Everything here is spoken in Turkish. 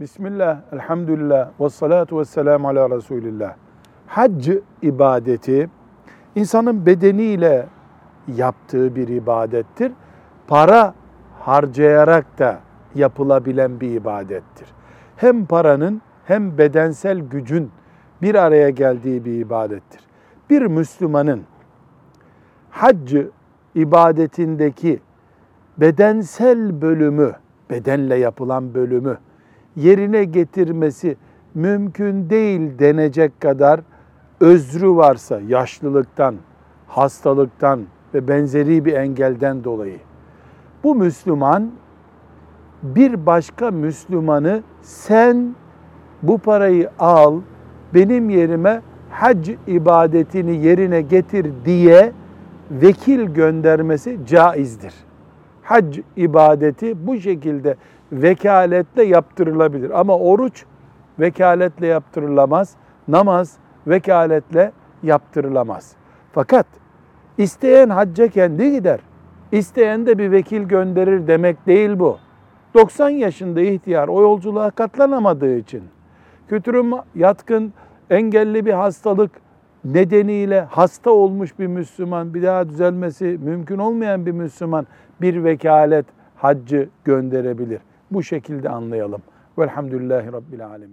Bismillah, elhamdülillah, ve salatu ve selamu ala Resulillah. Hac ibadeti insanın bedeniyle yaptığı bir ibadettir. Para harcayarak da yapılabilen bir ibadettir. Hem paranın hem bedensel gücün bir araya geldiği bir ibadettir. Bir Müslümanın hac ibadetindeki bedensel bölümü, bedenle yapılan bölümü yerine getirmesi mümkün değil denecek kadar özrü varsa yaşlılıktan, hastalıktan ve benzeri bir engelden dolayı bu Müslüman bir başka Müslümanı sen bu parayı al benim yerime hac ibadetini yerine getir diye vekil göndermesi caizdir. Hac ibadeti bu şekilde vekaletle yaptırılabilir. Ama oruç vekaletle yaptırılamaz. Namaz vekaletle yaptırılamaz. Fakat isteyen hacca kendi gider. İsteyen de bir vekil gönderir demek değil bu. 90 yaşında ihtiyar o yolculuğa katlanamadığı için kötürüm yatkın engelli bir hastalık nedeniyle hasta olmuş bir Müslüman bir daha düzelmesi mümkün olmayan bir Müslüman bir vekalet haccı gönderebilir. Bu şekilde anlayalım. Velhamdülillahi Rabbil Alemin.